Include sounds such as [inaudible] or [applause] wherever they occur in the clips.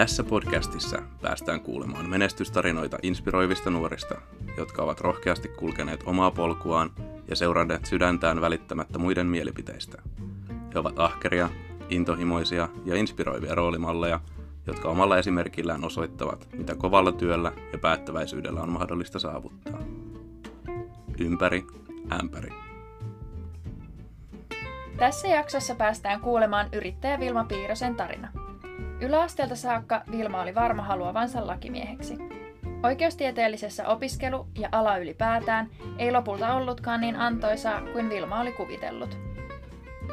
Tässä podcastissa päästään kuulemaan menestystarinoita inspiroivista nuorista, jotka ovat rohkeasti kulkeneet omaa polkuaan ja seuranneet sydäntään välittämättä muiden mielipiteistä. He ovat ahkeria, intohimoisia ja inspiroivia roolimalleja, jotka omalla esimerkillään osoittavat, mitä kovalla työllä ja päättäväisyydellä on mahdollista saavuttaa. Ympäri, ämpäri. Tässä jaksossa päästään kuulemaan yrittäjä Vilma Piirosen tarina. Yläasteelta saakka Vilma oli varma haluavansa lakimieheksi. Oikeustieteellisessä opiskelu ja ala ylipäätään ei lopulta ollutkaan niin antoisaa kuin Vilma oli kuvitellut.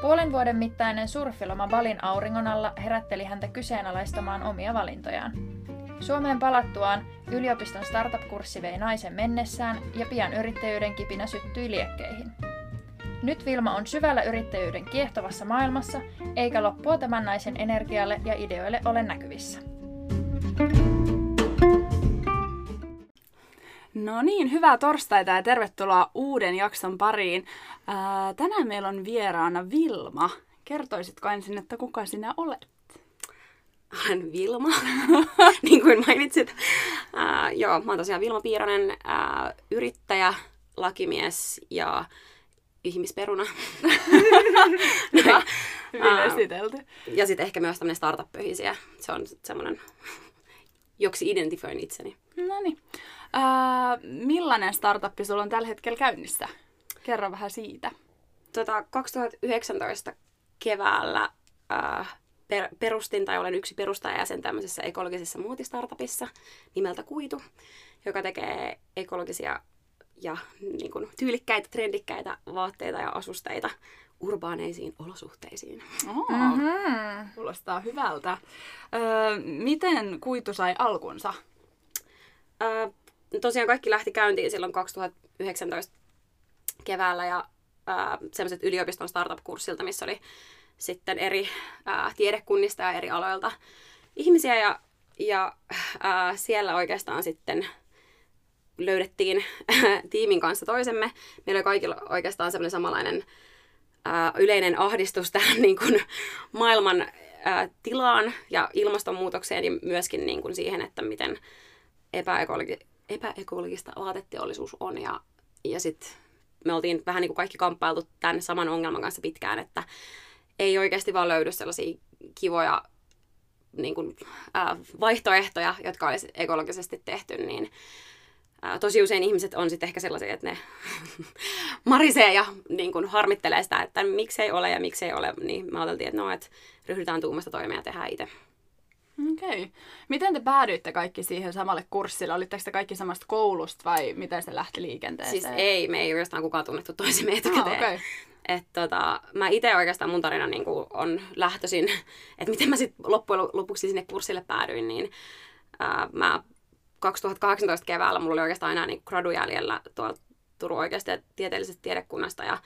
Puolen vuoden mittainen surfiloma Balin auringon alla herätteli häntä kyseenalaistamaan omia valintojaan. Suomeen palattuaan yliopiston startup-kurssi vei naisen mennessään ja pian yrittäjyyden kipinä syttyi liekkeihin. Nyt Vilma on syvällä yrittäjyyden kiehtovassa maailmassa, eikä loppua tämän naisen energialle ja ideoille ole näkyvissä. No niin, hyvää torstaita ja tervetuloa uuden jakson pariin. Ää, tänään meillä on vieraana Vilma. Kertoisitko ensin, että kuka sinä olet? Olen Vilma, [laughs] niin kuin mainitsit. Ää, joo, mä oon tosiaan Vilma Piiranen, ää, yrittäjä, lakimies ja ihmisperuna. Hyvä, [laughs] hyvin esitelty. Ja sitten ehkä myös tämmöinen startup-pöhisiä. Se on semmoinen, joksi identifioin itseni. No niin. Äh, millainen startuppi sulla on tällä hetkellä käynnissä? Kerro vähän siitä. Tota, 2019 keväällä äh, per, perustin tai olen yksi perustajajäsen tämmöisessä ekologisessa muotistartupissa nimeltä Kuitu, joka tekee ekologisia ja niin kuin, tyylikkäitä, trendikkäitä vaatteita ja asusteita urbaaneisiin olosuhteisiin. Oh, mm-hmm. Kuulostaa hyvältä. Öö, miten kuitu sai alkunsa? Öö, tosiaan kaikki lähti käyntiin silloin 2019 keväällä ja öö, semmoiset yliopiston startup-kurssilta, missä oli sitten eri öö, tiedekunnista ja eri aloilta ihmisiä ja, ja öö, siellä oikeastaan sitten löydettiin [laughs] tiimin kanssa toisemme. Meillä oli kaikilla oikeastaan semmoinen samanlainen ää, yleinen ahdistus tähän [laughs] niin kuin, maailman ää, tilaan ja ilmastonmuutokseen ja myöskin niin kuin, siihen, että miten epäekologi- epäekologista vaateteollisuus on. Ja, ja sitten me oltiin vähän niin kuin kaikki kamppailtu tämän saman ongelman kanssa pitkään, että ei oikeasti vaan löydy sellaisia kivoja niin kuin, ää, vaihtoehtoja, jotka olisi ekologisesti tehty, niin tosi usein ihmiset on sitten ehkä sellaisia, että ne [laughs] marisee ja niin kun harmittelee sitä, että miksei ole ja miksei ole. Niin me ajateltiin, että no, että ryhdytään tuumasta toimeen ja tehdään itse. Okei. Okay. Miten te päädyitte kaikki siihen samalle kurssille? Olitteko te kaikki samasta koulusta vai miten se lähti liikenteeseen? Siis ei, me ei oikeastaan kukaan tunnettu toisemme etukäteen. Ah, okay. Et tota, mä itse oikeastaan mun tarina niin on lähtöisin, [laughs] että miten mä sitten loppujen lopuksi sinne kurssille päädyin, niin ää, mä 2018 keväällä mulla oli oikeastaan enää niin gradu jäljellä tuolla Turun oikeasta tieteellisestä tiedekunnasta ja,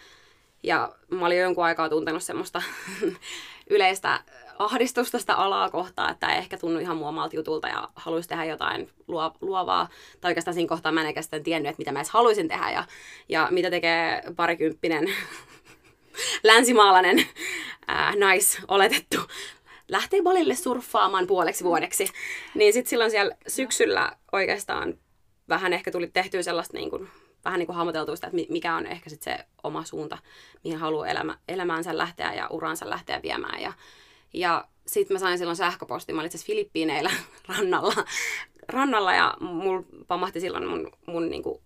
ja mä olin jo jonkun aikaa tuntenut semmoista [laughs] yleistä ahdistusta sitä alaa kohtaa, että ei ehkä tunnu ihan mua jutulta ja haluaisi tehdä jotain luovaa. Tai oikeastaan siinä kohtaa mä en sitten tiennyt, että mitä mä edes haluaisin tehdä ja, ja mitä tekee parikymppinen [laughs] länsimaalainen naisoletettu lähtee balille surffaamaan puoleksi vuodeksi. Niin sitten silloin siellä syksyllä oikeastaan vähän ehkä tuli tehtyä sellaista niin kuin, vähän niin kuin hahmoteltua sitä, että mikä on ehkä sit se oma suunta, mihin haluaa elämä, elämäänsä lähteä ja uransa lähteä viemään. Ja, ja sitten mä sain silloin sähköpostin, mä olin itse Filippiineillä [laughs] rannalla, rannalla ja mulla pamahti silloin mun, mun niin kuin,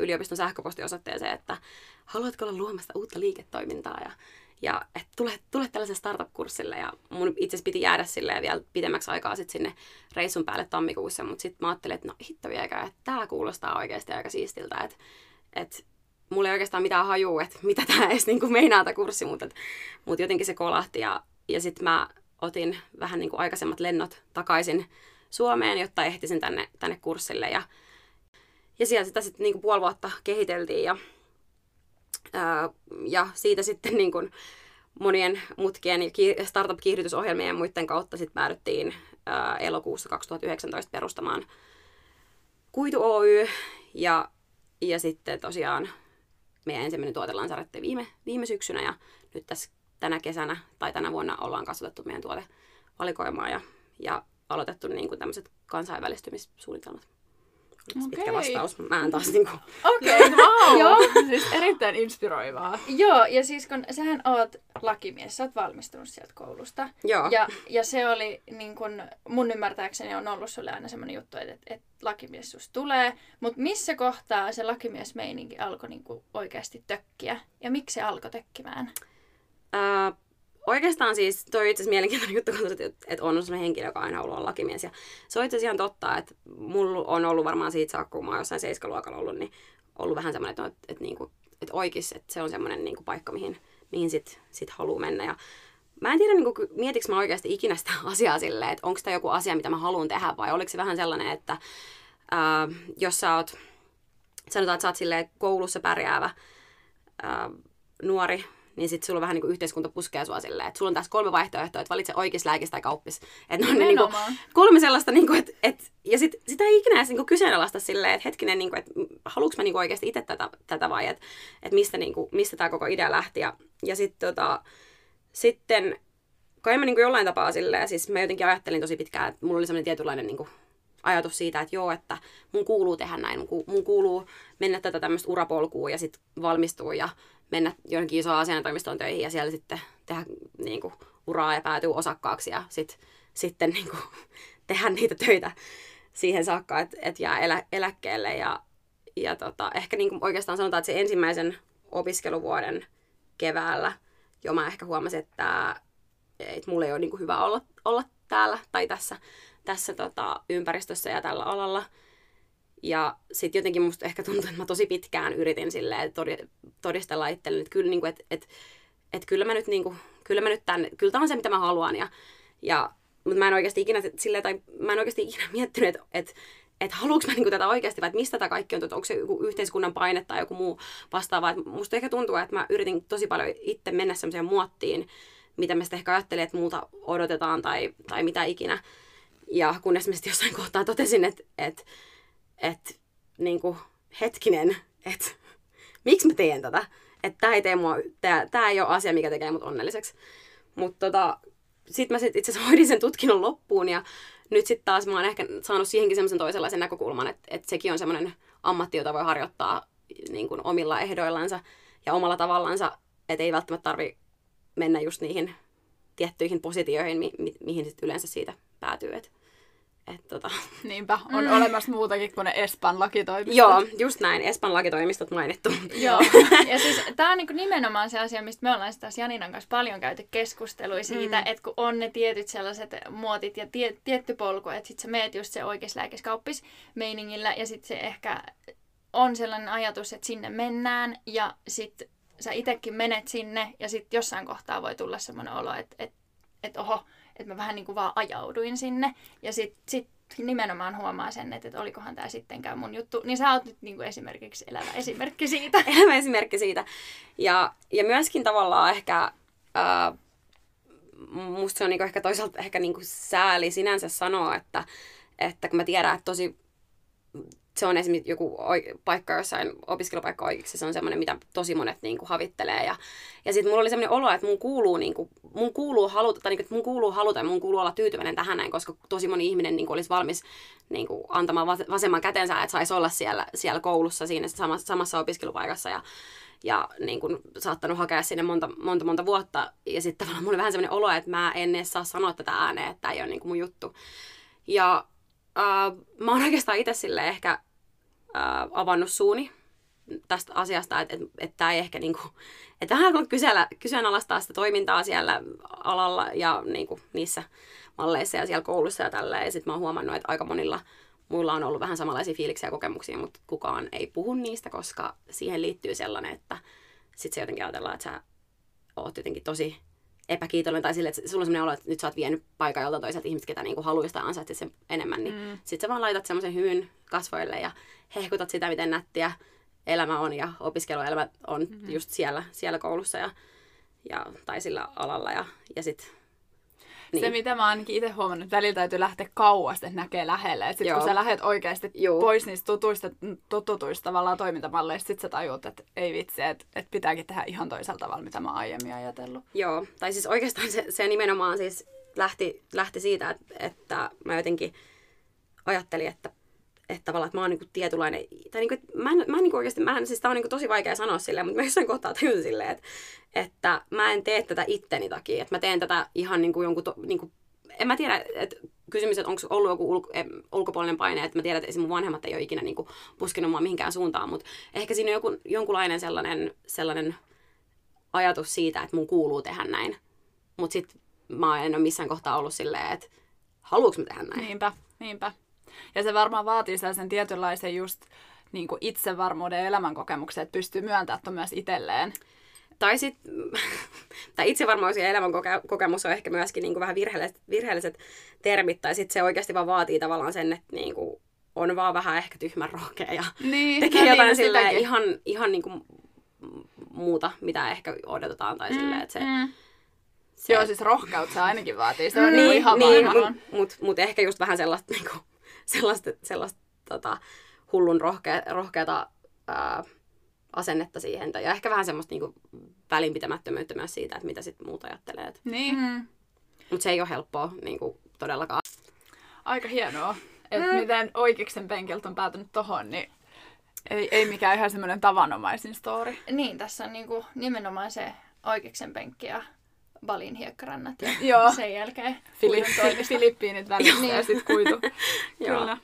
yliopiston sähköpostiosoitteeseen, että haluatko olla luomassa uutta liiketoimintaa ja ja että tule, tule tällaisen startup-kurssille ja mun itse asiassa piti jäädä silleen vielä pidemmäksi aikaa sit sinne reissun päälle tammikuussa, mutta sitten mä ajattelin, että no hitto että tämä kuulostaa oikeasti aika siistiltä, että, että mulla ei oikeastaan mitään hajua, että mitä tämä edes kuin meinaa tämä kurssi, mutta, mutta jotenkin se kolahti ja, ja sitten mä otin vähän niin kuin aikaisemmat lennot takaisin Suomeen, jotta ehtisin tänne, tänne kurssille ja, ja siellä sitä sitten niin kuin puoli vuotta kehiteltiin ja ja siitä sitten niin kuin monien mutkien startup-kiihdytysohjelmien ja muiden kautta sitten päädyttiin elokuussa 2019 perustamaan Kuitu Oy. Ja, ja sitten tosiaan meidän ensimmäinen tuote viime, viime syksynä ja nyt tässä tänä kesänä tai tänä vuonna ollaan kasvatettu meidän tuotevalikoimaa ja, ja aloitettu niin kuin tämmöiset kansainvälistymissuunnitelmat. Olipas Pitkä Okei. vastaus. Mä en taas niin kuin... Okei, [laughs] okay. Wow. Joo. Siis erittäin inspiroivaa. Joo, ja siis kun sähän oot lakimies, sä oot valmistunut sieltä koulusta. Joo. Ja, ja se oli, niin kun, mun ymmärtääkseni on ollut sulle aina semmoinen juttu, että, että lakimies susta tulee. Mutta missä kohtaa se lakimiesmeininki alkoi niin oikeasti tökkiä? Ja miksi se alkoi tökkimään? Ää, oikeastaan siis, toi itse asiassa mielenkiintoinen juttu, kun että, on sellainen henkilö, joka on aina ollut lakimies. Ja se on itse asiassa ihan totta, että mulla on ollut varmaan siitä saakka, kun mä oon jossain seiskaluokalla ollut, niin ollut vähän semmoinen, että, että, että, niinku, että oikeis, että se on semmoinen niinku paikka, mihin, mihin sit, sit haluaa mennä. Ja mä en tiedä, niin mietinkö mä oikeasti ikinä sitä [laughs] asiaa silleen, että onko tämä joku asia, mitä mä haluan tehdä, vai oliko se vähän sellainen, että ää, jos sä oot, sanotaan, että sä oot koulussa pärjäävä ää, nuori, niin sitten sulla on vähän niin kuin yhteiskunta puskee sua silleen, että sulla on tässä kolme vaihtoehtoa, että valitse oikeus, lääkis tai kauppis. Että on ne niin kuin, kolme sellaista, niin kuin, että, että, ja sit, sitä ei ikinä edes niin kuin kyseenalaista silleen, että hetkinen, niin kuin, että haluanko mä niin kuin oikeasti itse tätä, tätä vai, että, että mistä, niin kuin, mistä tämä koko idea lähti. Ja, ja sit, tota, sitten kai mä niin kuin jollain tapaa silleen, siis mä jotenkin ajattelin tosi pitkään, että mulla oli semmoinen tietynlainen niin kuin, ajatus siitä, että joo, että mun kuuluu tehdä näin, mun kuuluu mennä tätä tämmöistä urapolkua ja sitten valmistua ja mennä johonkin isoon asiantoimistoon töihin ja siellä sitten tehdä niin kuin, uraa ja päätyä osakkaaksi ja sit, sitten niin kuin, [laughs] tehdä niitä töitä siihen saakka, että et jää elä, eläkkeelle. Ja, ja tota, ehkä niin kuin oikeastaan sanotaan, että se ensimmäisen opiskeluvuoden keväällä jo mä ehkä huomasin, että, että mulla ei ole niin kuin hyvä olla, olla täällä tai tässä, tässä tota, ympäristössä ja tällä alalla. Ja sitten jotenkin musta ehkä tuntuu, että mä tosi pitkään yritin silleen todi- todistella itselleni, että kyllä, niin kuin, että, että, kyllä mä nyt, niin kuin, kyllä mä nyt tän, kyllä tämä on se, mitä mä haluan. Ja, ja, mutta mä en oikeasti ikinä, silleen, tai mä en oikeasti ikinä [laughs] miettinyt, että, että, että haluanko mä niinku tätä oikeasti vai mistä tämä kaikki on, että onko se joku yhteiskunnan paine tai joku muu vastaava. Et musta ehkä tuntuu, että mä yritin tosi paljon itse mennä semmoiseen muottiin, mitä mä sitten ehkä ajattelin, että multa odotetaan tai, tai mitä ikinä. Ja kunnes mä sitten jossain kohtaa totesin, että, että, että niin kuin, hetkinen, että [laughs] miksi mä teen tätä? Että tämä ei, tee mua, tää, tää ei ole asia, mikä tekee mut onnelliseksi. Mutta tota, sitten mä sit itse asiassa [laughs] hoidin sen tutkinnon loppuun ja nyt sitten taas mä oon ehkä saanut siihenkin semmoisen toisenlaisen näkökulman, että, että sekin on semmoinen ammatti, jota voi harjoittaa niin kuin omilla ehdoillansa ja omalla tavallansa, että ei välttämättä tarvi mennä just niihin tiettyihin positioihin, mi- mi- mihin sit yleensä siitä päätyy. Et, et tota. [laughs] Niinpä, on mm. olemassa muutakin kuin ne Espan lakitoimistot. Joo, just näin. Espan lakitoimistot mainittu. Joo, [laughs] ja siis tämä on niinku nimenomaan se asia, mistä me ollaan taas Janinan kanssa paljon käyty keskustelua siitä, mm. että kun on ne tietyt sellaiset muotit ja tie, tietty polku, että sit sä meet just se oikeuslääkeskauppis meiningillä ja sitten se ehkä on sellainen ajatus, että sinne mennään ja sitten sä itsekin menet sinne ja sitten jossain kohtaa voi tulla semmoinen olo, että et, et oho, että mä vähän niin kuin vaan ajauduin sinne ja sitten sit nimenomaan huomaa sen, että, että olikohan tämä sittenkään mun juttu. Niin sä oot nyt niin kuin esimerkiksi elävä esimerkki siitä. [laughs] Elämä esimerkki siitä. Ja, ja myöskin tavallaan ehkä, ää, musta se on niinku ehkä toisaalta ehkä niinku sääli sinänsä sanoa, että, että kun mä tiedän, että tosi se on esimerkiksi joku paikka jossain, opiskelupaikka oikeiksi, se on semmoinen, mitä tosi monet niin kuin, havittelee. Ja, ja sitten mulla oli semmoinen olo, että mun kuuluu, niin kuin, mun kuuluu haluta, tai niin kuin, mun kuuluu haluta ja mun kuuluu olla tyytyväinen tähän näin, koska tosi moni ihminen niin kuin, olisi valmis niin kuin, antamaan vas- vasemman kätensä, että saisi olla siellä, siellä koulussa siinä samassa, samassa opiskelupaikassa. Ja, ja niin kuin, saattanut hakea sinne monta, monta, monta vuotta. Ja sitten tavallaan mulla oli vähän semmoinen olo, että mä en edes saa sanoa tätä ääneen, että tämä ei ole niin kuin, mun juttu. Ja äh, mä oon oikeastaan itse sille ehkä äh, avannut suuni tästä asiasta, että et, et tämä ei ehkä niinku, että vähän kun kysellä, kyseenalaistaa sitä toimintaa siellä alalla ja niinku, niissä malleissa ja siellä koulussa ja tälleen. Ja sitten mä oon huomannut, että aika monilla muilla on ollut vähän samanlaisia fiiliksiä ja kokemuksia, mutta kukaan ei puhu niistä, koska siihen liittyy sellainen, että sitten se jotenkin ajatellaan, että sä oot jotenkin tosi epäkiitollinen tai sille, että sulla on sellainen olo, että nyt sä oot vienyt paikan jolta toiselta ihmiset, ketä niinku haluaisi tai ansaitsi sen enemmän, niin mm. sit sä vaan laitat semmoisen hymyn kasvoille ja hehkutat sitä, miten nättiä elämä on ja opiskeluelämä on mm-hmm. just siellä, siellä koulussa ja, ja, tai sillä alalla ja, ja sit Niin. Se, mitä mä ainakin itse huomannut, että välillä täytyy lähteä kauas, että näkee lähelle. Että sitten kun sä lähdet oikeasti Joo. pois niistä tutuista, tututuista tavallaan toimintamalleista, sit sä tajuut, että ei vitsi, että, että pitääkin tehdä ihan toisella tavalla, mitä mä oon aiemmin ajatellut. Joo, tai siis oikeastaan se, se nimenomaan siis lähti, lähti siitä, että, että mä jotenkin ajattelin, että että tavallaan, että mä oon niinku tietynlainen, tai niinku, mä en, mä en niinku oikeasti, mä en, siis tää on niinku tosi vaikea sanoa silleen, mutta mä jossain kohtaa tajusin silleen, että, että mä en tee tätä itteni takia, että mä teen tätä ihan niinku jonkun, to, niinku, en mä tiedä, että kysymys, että onko ollut joku ulko, ulkopuolinen paine, että mä tiedän, että mun vanhemmat ei ole ikinä niinku puskenut mua mihinkään suuntaan, mutta ehkä siinä on joku, jonkunlainen sellainen, sellainen ajatus siitä, että mun kuuluu tehdä näin. Mutta sitten mä en ole missään kohtaa ollut silleen, että haluuks mä tehdä näin. Niinpä, niinpä. Ja se varmaan vaatii sellaisen tietynlaisen just niin kuin itsevarmuuden ja elämänkokemuksen, että pystyy myöntämään tuon myös itselleen. Tai sitten, [laughs] tai itsevarmuus ja elämän kokemus on ehkä myöskin niin kuin vähän virheelliset, virheelliset termit, tai sitten se oikeasti vaan vaatii tavallaan sen, että niin kuin on vaan vähän ehkä tyhmän rohkea ja [laughs] Niin, tekee no jotain niin, silleen ihan, ihan niin kuin muuta, mitä ehkä odotetaan, tai silleen, että se... Mm. se Joo, siis rohkeutta se ainakin vaatii. Se on niin, niin, ihan niin, mutta mut, mut ehkä just vähän sellaista, [laughs] niinku, sellaista, sellaista tota, hullun rohkea, rohkeata ää, asennetta siihen. Tai- Ja ehkä vähän semmoista niinku, välinpitämättömyyttä myös siitä, että mitä sitten muut ajattelee. Niin. Mm. Mutta se ei ole helppoa niinku, todellakaan. Aika hienoa, että mm. miten oikeiksen penkiltä on päätynyt tohon, niin ei, ei mikään ihan semmoinen tavanomaisin story. Niin, tässä on niinku nimenomaan se oikeiksen penkki ja Balin hiekkarannat ja Joo. sen jälkeen Filippi. Filippiinit välissä ja Niin. sitten kuitu. [laughs] Joo. Kyllä.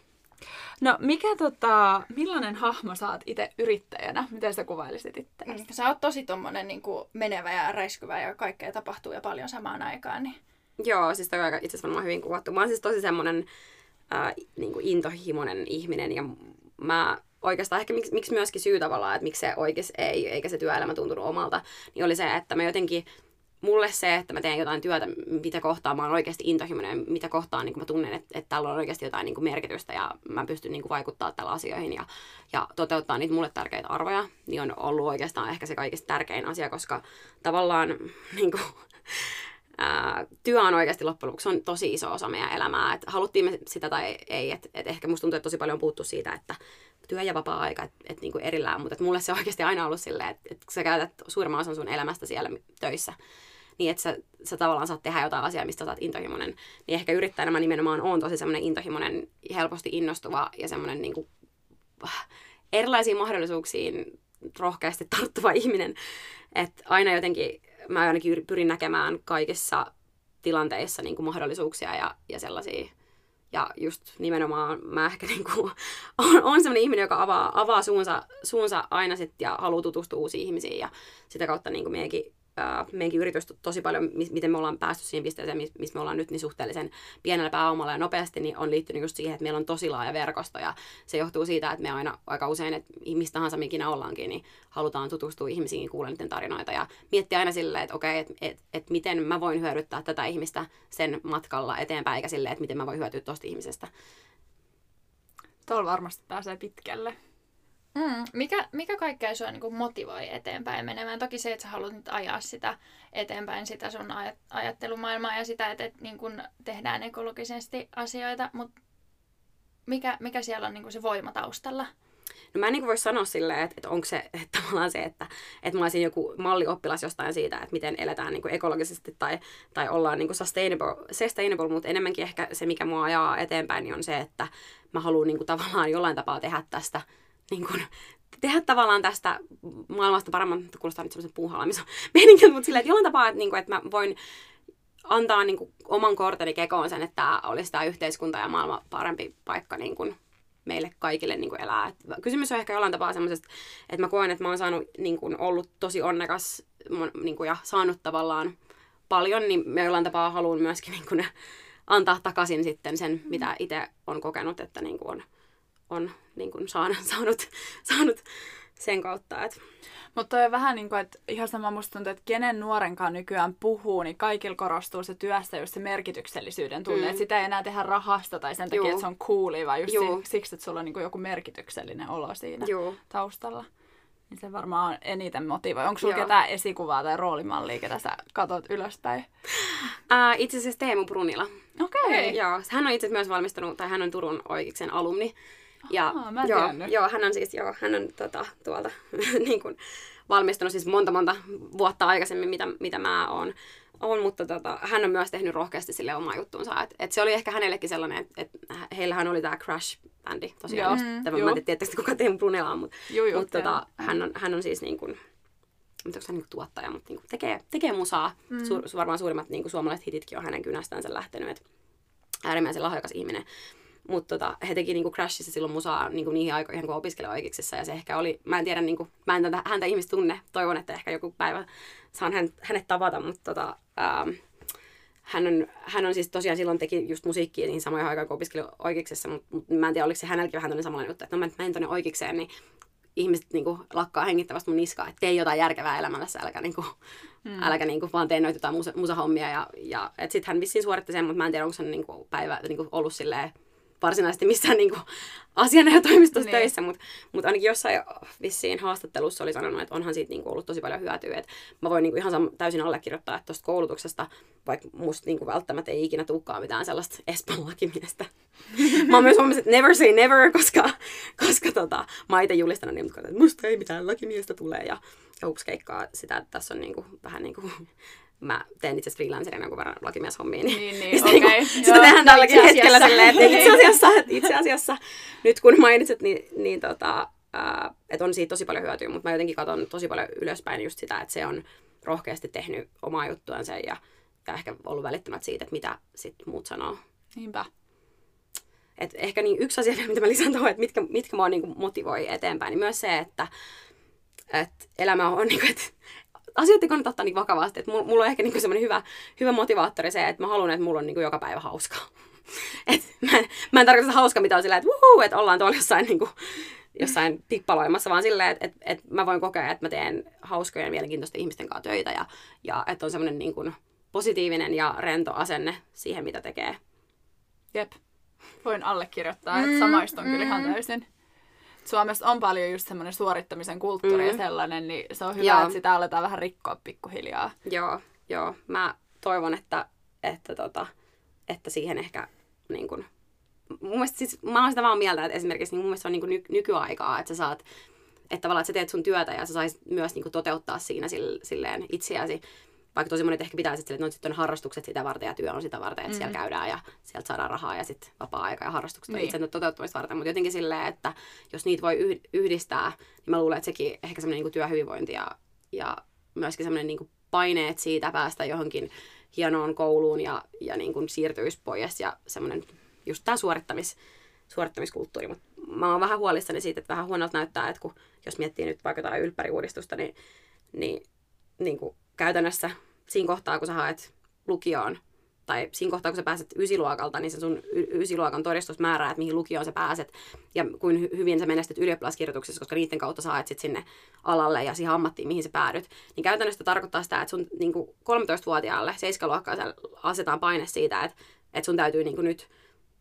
No mikä tota, millainen hahmo saat itse yrittäjänä? Miten sä kuvailisit itse? Mm, Sä oot tosi tommonen niinku menevä ja räiskyvä ja kaikkea tapahtuu ja paljon samaan aikaan. Niin... Joo, siis toi aika itse asiassa varmaan hyvin kuvattu. Mä oon siis tosi semmoinen äh, niin intohimoinen ihminen ja mä oikeastaan ehkä miksi, miksi myöskin syy tavallaan, että miksi se oikeasti ei, eikä se työelämä tuntunut omalta, niin oli se, että mä jotenkin mulle se, että mä teen jotain työtä, mitä kohtaa mä oon oikeasti intohimoinen, mitä kohtaa niin mä tunnen, että, että tällä on oikeasti jotain niin merkitystä ja mä pystyn niin vaikuttaa tällä asioihin ja, ja toteuttaa niitä mulle tärkeitä arvoja, niin on ollut oikeastaan ehkä se kaikista tärkein asia, koska tavallaan [laughs] niin kuin, ää, työ on oikeasti loppujen lopuksi on tosi iso osa meidän elämää. Et haluttiin me sitä tai ei, että et ehkä musta tuntuu, että tosi paljon puuttuu siitä, että työ ja vapaa-aika, että et niinku erillään, mutta et mulle se on oikeasti aina ollut silleen, että et sä käytät suurimman osan sun elämästä siellä töissä, niin että sä, sä tavallaan saat tehdä jotain asiaa, mistä sä oot intohimoinen. Niin ehkä yrittäjänä mä nimenomaan oon tosi semmoinen intohimoinen, helposti innostuva ja semmoinen niinku, erilaisiin mahdollisuuksiin rohkeasti [laughs] tarttuva ihminen. Että aina jotenkin mä ainakin yri- pyrin näkemään kaikissa tilanteissa niin kuin mahdollisuuksia ja, ja sellaisia. Ja just nimenomaan mä ehkä niin kuin, [laughs] on, on sellainen ihminen, joka avaa, avaa suunsa, suunsa aina sit ja haluaa tutustua uusiin ihmisiin. Ja sitä kautta niin kuin meidänkin, ää, meidänkin yritys tosi paljon, mi- miten me ollaan päästy siihen pisteeseen, mis- missä me ollaan nyt, niin suhteellisen pienellä pääomalla ja nopeasti, niin on liittynyt just siihen, että meillä on tosi laaja verkosto. Ja se johtuu siitä, että me aina aika usein, että mistä tahansa me ikinä ollaankin, niin halutaan tutustua ihmisiin, kuulla niiden tarinoita ja miettiä aina silleen, että okei, että et, et miten mä voin hyödyttää tätä ihmistä sen matkalla eteenpäin, eikä silleen, että miten mä voin hyötyä tosta ihmisestä. Tuolla varmasti pääsee pitkälle. Mm, mikä, mikä kaikkea sua niin motivoi eteenpäin menemään? Toki se, että sä haluat nyt ajaa sitä eteenpäin, sitä sun aj- ajattelumaailmaa ja sitä, että, että niin tehdään ekologisesti asioita, mutta mikä, mikä siellä on niin se voima taustalla? No mä en niin voi sanoa silleen, että, että onko se että tavallaan se, että, että mä olisin joku mallioppilas jostain siitä, että miten eletään niin kuin ekologisesti tai, tai ollaan niin kuin sustainable, sustainable, mutta enemmänkin ehkä se, mikä mua ajaa eteenpäin, niin on se, että mä haluan niin kuin tavallaan jollain tapaa tehdä tästä niin kuin, tehdä tavallaan tästä maailmasta paremman, kuulostaa nyt semmoisen puuhalaamisen [laughs] meininkin, mutta silleen, että jollain tapaa, että, niin kuin, että mä voin antaa niin kuin, oman korteni kekoon sen, että tämä olisi tämä yhteiskunta ja maailma parempi paikka niin kuin, meille kaikille niin kuin elää. Et kysymys on ehkä jollain tapaa semmoisesta, että mä koen, että mä oon saanut, niin kuin, ollut tosi onnekas niin kuin, ja saanut tavallaan paljon, niin mä jollain tapaa haluan myöskin niin kuin, antaa takaisin sitten sen, mitä itse on kokenut, että niin kuin, on, on niin kuin, saanut, [laughs] saanut, saanut sen kautta. Että Mutta on vähän niin kuin, että ihan sama musta tuntuu, että kenen nuorenkaan nykyään puhuu, niin kaikilla korostuu se työssä just se merkityksellisyyden tunne. Mm. Että sitä ei enää tehdä rahasta tai sen takia, Juu. että se on coolia, vaan just Juu. si- siksi, että sulla on niin kuin joku merkityksellinen olo siinä Joo. taustalla. Niin se varmaan on eniten motivoi. Onko sulla Joo. ketään esikuvaa tai roolimallia, ketä sä katot ylöspäin? [laughs] Ää, itse asiassa Teemu Brunila. Okei. Okay. Joo, hän on itse myös valmistunut, tai hän on Turun oikeiksen alumni. Ja, Aa, mä en joo, tiennyt. joo, hän on siis, joo, hän on tota, tuolta [laughs] niin kuin, valmistunut siis monta monta vuotta aikaisemmin, mitä, mitä mä oon. on, mutta tota, hän on myös tehnyt rohkeasti sille omaa juttuunsa. Et, et se oli ehkä hänellekin sellainen, että et heillähän oli tämä Crash-bändi tosiaan. Mm, tämä, mä en tiedä, tietysti kuka Teemu Brunella on, mutta mut, tota, hän, on, hän on siis niin kuin, mitä onko hän niin tuottaja, mutta niin tekee, tekee musaa. Mm. Su, varmaan suurimmat niin suomalaiset hititkin on hänen kynästänsä lähtenyt. Et äärimmäisen lahjakas ihminen. Mutta tota, he teki niinku Crashissa silloin musaa niinku niihin aikoihin, kun opiskelin oikeuksissa. Ja se ehkä oli, mä en tiedä, niinku, mä en tätä, häntä ihmistä tunne. Toivon, että ehkä joku päivä saan hän, hänet tavata. Mutta tota, ähm, hän, on, hän on siis tosiaan silloin teki just musiikkia niin samoja aikaan, kun opiskelin oikeuksissa. Mutta mut mä en tiedä, oliko se hänelläkin vähän tämmöinen samanlainen juttu, että no mä menen tuonne oikeukseen, niin ihmiset niinku lakkaa hengittävästä mun niskaa, että tee jotain järkevää elämässä, älkä, niinku, mm. älkä niinku vaan tee noita jotain musa, musahommia. Ja, ja et sit hän vissiin suoritti sen, mutta mä en tiedä, onko hän niinku päivä niinku ollut silleen varsinaisesti missään niinku asianajotoimistossa Niin. niin. töissä, mutta mut ainakin jossain vissiin haastattelussa oli sanonut, että onhan siitä niinku ollut tosi paljon hyötyä. Et mä voin niinku ihan sam- täysin allekirjoittaa, että tuosta koulutuksesta, vaikka musta niinku välttämättä ei ikinä tulekaan mitään sellaista Espan lakimiestä. [laughs] mä oon myös huomannut, että never say never, koska, koska tota, mä itse julistanut niin, että musta ei mitään lakimiestä tule. Ja, ja hups keikkaa sitä, että tässä on niinku, vähän niin kuin mä teen itse asiassa freelancerina jonkun verran lakimieshommia, niin, Niin, niin, [laughs] sitten niinku, okei, [laughs] sitä tehdään No tälläkin hetkellä silleen, että [laughs] itse asiassa, että itse asiassa nyt kun mainitset, niin, niin tota, ää, että on siitä tosi paljon hyötyä, mutta mä jotenkin katson tosi paljon ylöspäin just sitä, että se on rohkeasti tehnyt omaa juttuansa ja, ja ehkä ollut välittämättä siitä, että mitä sit muut sanoo. Niinpä. Et ehkä niin yksi asia, vielä, mitä mä lisään tuohon, että mitkä, mitkä mua niin motivoi eteenpäin, niin myös se, että, että elämä on, niin kuin, että asiat ei kannata ottaa niin vakavasti. Että mulla, on ehkä niin semmoinen hyvä, hyvä motivaattori se, että mä haluan, että mulla on niin joka päivä hauskaa. [laughs] Et mä, en, mä en tarkoita hauskaa, mitä on silleen, että wuhuu, että ollaan tuolla jossain, niin kuin, jossain tippaloimassa, vaan silleen, että, että, että mä voin kokea, että mä teen hauskoja ja mielenkiintoisten ihmisten kanssa töitä ja, ja että on semmoinen niin kuin, positiivinen ja rento asenne siihen, mitä tekee. Jep. Voin allekirjoittaa, että samaistun kyllä ihan täysin. Suomessa on paljon just semmoinen suorittamisen kulttuuri mm. ja sellainen, niin se on hyvä, Joo. että sitä aletaan vähän rikkoa pikkuhiljaa. Joo, joo. Mä toivon, että, että, tota, että siihen ehkä niin kun, mun mielestä siis, mä oon sitä vaan mieltä, että esimerkiksi niin mun mielestä se on niin ny, nykyaikaa, että sä saat, että tavallaan, että sä teet sun työtä ja sä saisit myös niin toteuttaa siinä sille, silleen itseäsi. Vaikka tosi monet ehkä pitää sitten, että no, sit on harrastukset sitä varten ja työ on sitä varten, että mm. siellä käydään ja sieltä saadaan rahaa ja sitten vapaa-aika ja harrastukset on Niin. itse toteuttamista varten. Mutta jotenkin silleen, että jos niitä voi yh- yhdistää, niin mä luulen, että sekin ehkä semmoinen niin työhyvinvointi ja, ja myöskin semmoinen niin paineet siitä päästä johonkin hienoon kouluun ja, ja niin kuin siirtyisi pois ja semmoinen just tämä suorittamis, suorittamiskulttuuri. Mutta mä oon vähän huolissani siitä, että vähän huonolta näyttää, että kun, jos miettii nyt vaikka jotain ylppäriuudistusta, niin, niin, niin kuin käytännössä siinä kohtaa, kun sä haet lukioon, tai siinä kohtaa, kun sä pääset ysiluokalta, niin se sun y- ysiluokan todistus määrää, että mihin lukioon sä pääset, ja kuin hy- hyvin sä menestyt ylioppilaskirjoituksessa, koska niiden kautta sä haet sit sinne alalle ja siihen ammattiin, mihin sä päädyt. Niin käytännössä tarkoittaa sitä, että sun niin 13-vuotiaalle, 7-luokkaiselle asetaan paine siitä, että, että sun täytyy niin nyt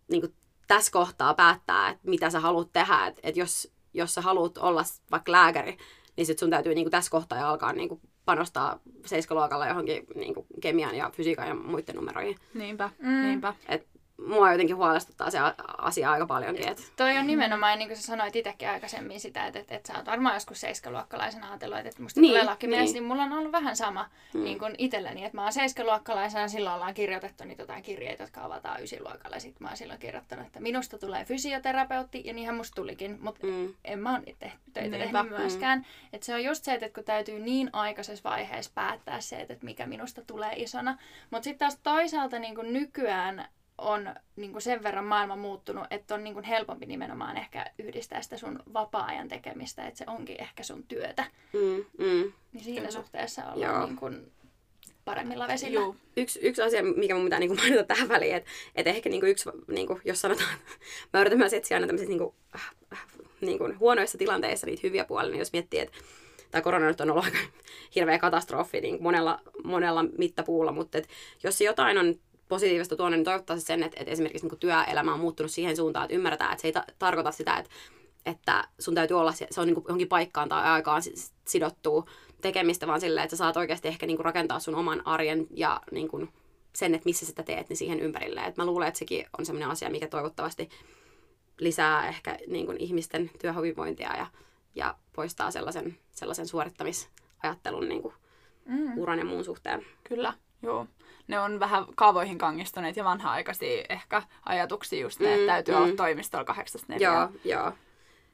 niin tässä kohtaa päättää, että mitä sä haluat tehdä. Että, että jos, jos sä haluat olla vaikka lääkäri, niin sit sun täytyy niin tässä kohtaa alkaa niin panostaa seiskaluokalla johonkin niin kuin kemian ja fysiikan ja muiden numeroihin. Niinpä, mm. niinpä. Et mua jotenkin huolestuttaa se asia aika paljonkin. Et, Toi on nimenomaan, niin kuin sä sanoit itsekin aikaisemmin sitä, että, että, että sä oot varmaan joskus seiskaluokkalaisena ajatellut, että, että musta Niin, tulee lakimies, niin. niin. niin mulla on ollut vähän sama mm. niin kuin itselläni, että mä oon seiskaluokkalaisena, silloin ollaan kirjoitettu niitä jotain kirjeitä, jotka avataan ysiluokalla, sitten mä oon silloin kirjoittanut, että minusta tulee fysioterapeutti, ja niinhän musta tulikin, mutta mm, en mä oon tehty- töitä Niinpä. tehnyt myöskään. Mm. Että se on just se, että kun täytyy niin aikaisessa vaiheessa päättää se, että mikä minusta tulee isona. Mutta sitten taas toisaalta niin kuin nykyään on niin kuin sen verran maailma muuttunut, että on niin kuin helpompi nimenomaan ehkä yhdistää sitä sun vapaa-ajan tekemistä, että se onkin ehkä sun työtä. mm, mm. Niin siinä Kyllä. suhteessa ollaan Joo. niin kuin paremmilla vesillä. Juu. yksi, yksi asia, mikä mun pitää niinku mainita tähän väliin, että et ehkä niinku yksi, niinku, jos sanotaan, [laughs] mä yritän myös etsiä aina tämmöisissä niinku, niinku, huonoissa tilanteissa niitä hyviä puolia, niin jos miettii, että tämä korona nyt on ollut aika [laughs] hirveä katastrofi niin monella, monella mittapuulla, mutta et, jos jotain on positiivista tuonne, niin toivottavasti sen, että, että esimerkiksi niin työelämä on muuttunut siihen suuntaan, että ymmärretään, että se ei ta- tarkoita sitä, että, että sun täytyy olla, se on niin johonkin paikkaan tai aikaan si- sidottua tekemistä, vaan silleen, että sä saat oikeasti ehkä niin kuin rakentaa sun oman arjen ja niin kuin sen, että missä sitä teet, niin siihen ympärille. Et mä luulen, että sekin on sellainen asia, mikä toivottavasti lisää ehkä niin kuin ihmisten työhyvinvointia ja, ja poistaa sellaisen, sellaisen suorittamisajattelun niin kuin Mm. uran ja muun suhteen. Kyllä, Joo. Ne on vähän kaavoihin kangistuneet ja vanha-aikaisia ehkä ajatuksia just ne, Mm, että täytyy mm. olla toimistolla kahdeksasta Joo, neljään. joo.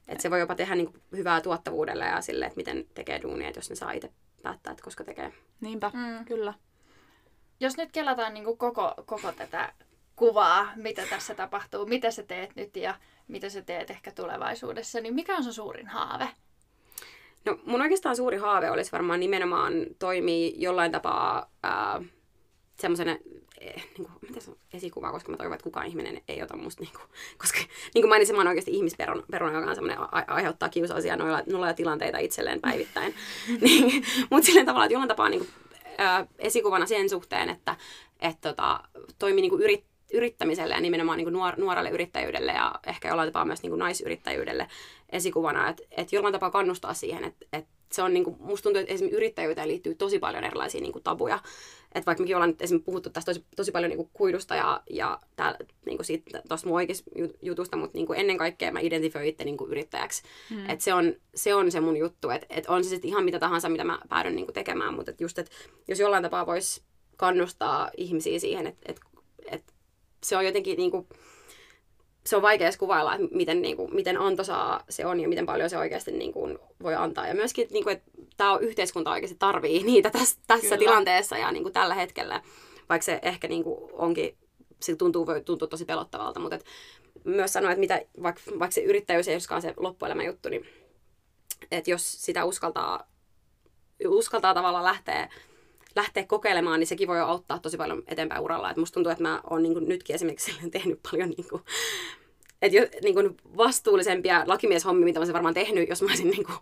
Et se voi jopa tehdä niinku hyvää tuottavuudelle ja sille, että miten tekee duunia, että jos ne saa itse päättää, että koska tekee. Niinpä, Mm. kyllä. Jos nyt kelataan niin kuin koko, koko tätä kuvaa, mitä tässä tapahtuu, mitä sä teet nyt ja mitä sä teet ehkä tulevaisuudessa, niin mikä on sun suurin haave? No mun oikeastaan suuri haave olisi varmaan nimenomaan toimii jollain tapaa ää, semmoisena eh, niin kuin, miten se on, esikuva, koska mä toivon, että kukaan ihminen ei ota musta, niin kuin, [laughs] koska niin kuin mainitsin, mä oon oikeasti ihmisperuna, peruna, joka on semmoinen, a- aiheuttaa kiusallisia noilla, noilla tilanteita itselleen päivittäin. [laughs] [laughs] niin, Mutta silleen tavalla, että jollain tapaa niin kuin, ää, esikuvana sen suhteen, että et, tota, toimii niin kuin yrit, yrittämiselle ja nimenomaan niin kuin nuor, nuorelle yrittäjyydelle ja ehkä jollain tapaa myös niin kuin naisyrittäjyydelle esikuvana, että et jollain tapaa kannustaa siihen, että et se on niin kuin, musta tuntuu, että esimerkiksi yrittäjyyteen liittyy tosi paljon erilaisia niin kuin tabuja. Että vaikka mekin ollaan nyt esimerkiksi puhuttu tästä tosi, tosi paljon niin kuin kuidusta ja, ja tää, niin kuin siitä, tosta mun oikeasta ju- jutusta, mutta niin kuin ennen kaikkea mä identifioin itse niin kuin yrittäjäksi. Mm. Että se on, se on se mun juttu, että et on se sitten ihan mitä tahansa, mitä mä päädyn niin kuin tekemään, mutta et just, että jos jollain tapaa voisi kannustaa ihmisiä siihen, että et, et se on jotenkin niin kuin, se on vaikea kuvailla, että miten, niin kuin, miten antoisaa se on ja miten paljon se oikeasti niin kuin, voi antaa. Ja myöskin, niin kuin, että tämä yhteiskunta oikeasti tarvii [laughs] niitä tässä, tässä Kyllä. tilanteessa ja niin kuin, tällä hetkellä, vaikka se ehkä niin kuin, onkin, se tuntuu, voi tuntua tosi pelottavalta, mutta et, myös sanoa, että mitä, vaikka, vaikka se yrittäjyys ei olisikaan se loppuelämän juttu, niin että jos sitä uskaltaa, uskaltaa tavallaan lähteä lähteä kokeilemaan, niin sekin voi auttaa tosi paljon eteenpäin uralla. Et musta tuntuu, että mä oon niin nytkin esimerkiksi tehnyt paljon niin kuin, et jo, niin kuin vastuullisempia lakimieshommia, mitä mä olisin varmaan tehnyt, jos mä olisin niin kuin,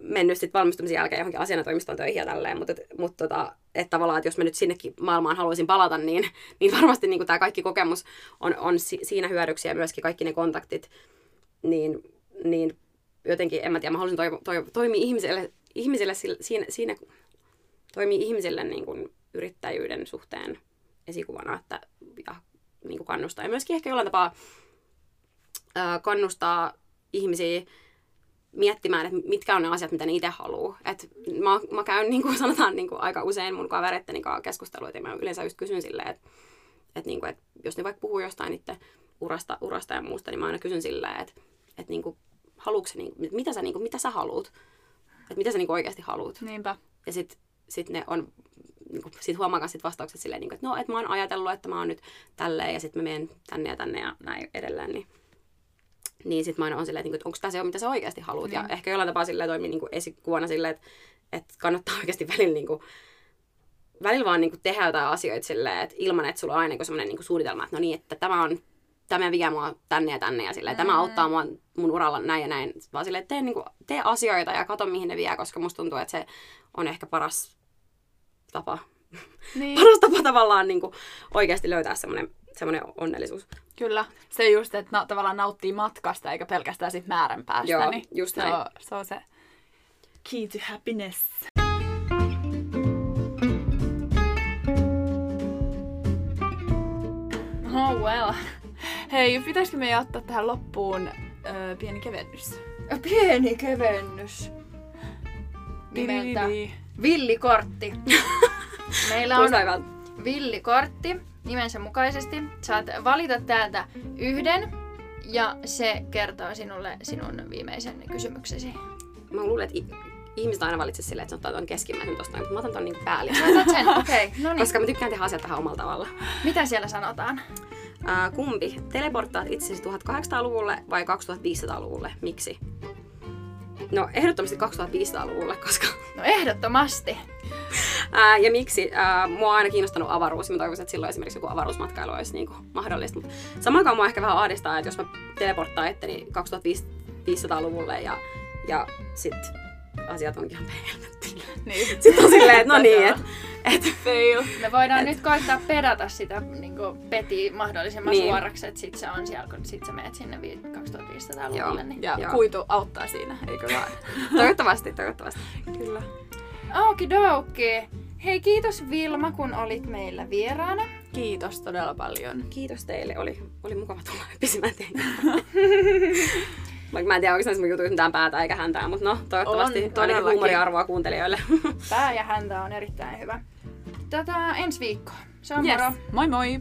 mennyt sit valmistumisen jälkeen johonkin asianajotoimistoon töihin ja tälleen. Mutta mut tota, et tavallaan, että jos mä nyt sinnekin maailmaan haluaisin palata, niin, niin varmasti niin tämä kaikki kokemus on, on si- siinä hyödyksi ja myöskin kaikki ne kontaktit, niin, niin jotenkin, en mä tiedä, mä haluaisin toivo, toivo, toimia ihmiselle, ihmiselle siinä, siinä toimii ihmisille niin kuin yrittäjyyden suhteen esikuvana että, ja niin kuin kannustaa. Ja myöskin ehkä jollain tapaa ää, kannustaa ihmisiä miettimään, että mitkä on ne asiat, mitä ne itse haluaa. Et mä, mä käyn, niin kuin sanotaan, niin kuin aika usein mun kavereitteni kanssa keskusteluita, ja mä yleensä just kysyn silleen, että, että, niin kuin, että jos ne vaikka puhuu jostain itse urasta, urasta ja muusta, niin mä aina kysyn silleen, että, että niin kuin, haluatko, niin kuin, mitä sä, niin kuin, mitä sä haluat? Että mitä sä niin kuin oikeasti haluat? Niinpä. Ja sitten sit ne on, niin kuin, sit huomaa sit vastaukset silleen, niin kuin, että no, että mä oon ajatellut, että mä oon nyt tälleen ja sitten mä menen tänne ja tänne ja näin edelleen. Niin, niin sitten mä aina on silleen, että, niin, että onko tämä se, mitä sä oikeasti haluat. Ja Niin. ehkä jollain tapaa silleen toimii niin kuin esikuvana silleen, että, että kannattaa [laughs] oikeasti välillä, niin kuin, välillä vaan niin kuin tehdä jotain asioita silleen, että ilman, että sulla on aina semmoinen niin suunnitelma, että no niin, että tämä on tämä vie mua tänne ja tänne ja silleen, tämä auttaa mua mun uralla näin ja näin. Vaan silleen, että tee, niin kuin, tee asioita ja katso mihin ne vie, koska musta tuntuu, että se on ehkä paras tapa, Niin, paras tapa tavallaan niin kuin oikeasti löytää semmoinen, semmoinen onnellisuus. kyllä. Se just, että na- tavallaan nauttii matkasta eikä pelkästään sit määrän päästä. Joo, niin just se näin. on, se on se key to happiness. Oh well. Hei, pitäisikö me ottaa tähän loppuun ö, pieni kevennys? Pieni kevennys. Nimeltä Didi. Villikortti. [laughs] Meillä on villikortti nimensä mukaisesti. Saat valita täältä yhden ja se kertoo sinulle sinun viimeisen kysymyksesi. Mä luulen, että ihmiset aina valitsee silleen, että se ottaa ton keskimmäisen tosta, mutta mä otan ton päällimmäisen. Sä otat sen, okei. Okay. [laughs] No niin, Koska mä tykkään tehdä asiat vähän omalla tavalla. mitä siellä sanotaan? Ää, kumpi? Teleporttaat itsesi 1800-luvulle vai 2500-luvulle? Miksi? No ehdottomasti 2500-luvulle, koska... No ehdottomasti. Ää, ja miksi? Ää, mua on aina kiinnostanut avaruus mä toivoisin, että silloin esimerkiksi joku avaruusmatkailu olisi niinku mahdollista. Mutta samaan aikaan mua ehkä vähän ahdistaa, että jos mä teleporttaan etteni 2500-luvulle ja, ja sit asiat onkin ihan. [laughs] Niin. Sitten on silleen, että no niin, että et, Fail. Me voidaan nyt koittaa pedata sitä niin peti mahdollisimman Niin. suoraksi, että sit se on siellä, kun sit sä menet sinne vi- 2500-luvulle. Niin. Ja Joo. kuitu auttaa siinä, eikö vaan? [laughs] toivottavasti, toivottavasti. Kyllä. Okidoki. Hei, kiitos Vilma, kun olit meillä vieraana. Kiitos todella paljon. Kiitos teille, oli, oli mukava tulla pisimään teitä. [laughs] Vaikka mä en tiedä jos mun jutuissa mitään päätä eikä häntää, mutta no, toivottavasti On, ainakin todellakin. huumoriarvoa kuuntelijoille. [laughs] Pää ja häntä on erittäin hyvä. tätä ensi viikkoa. Se on Yes. moro. Moi moi!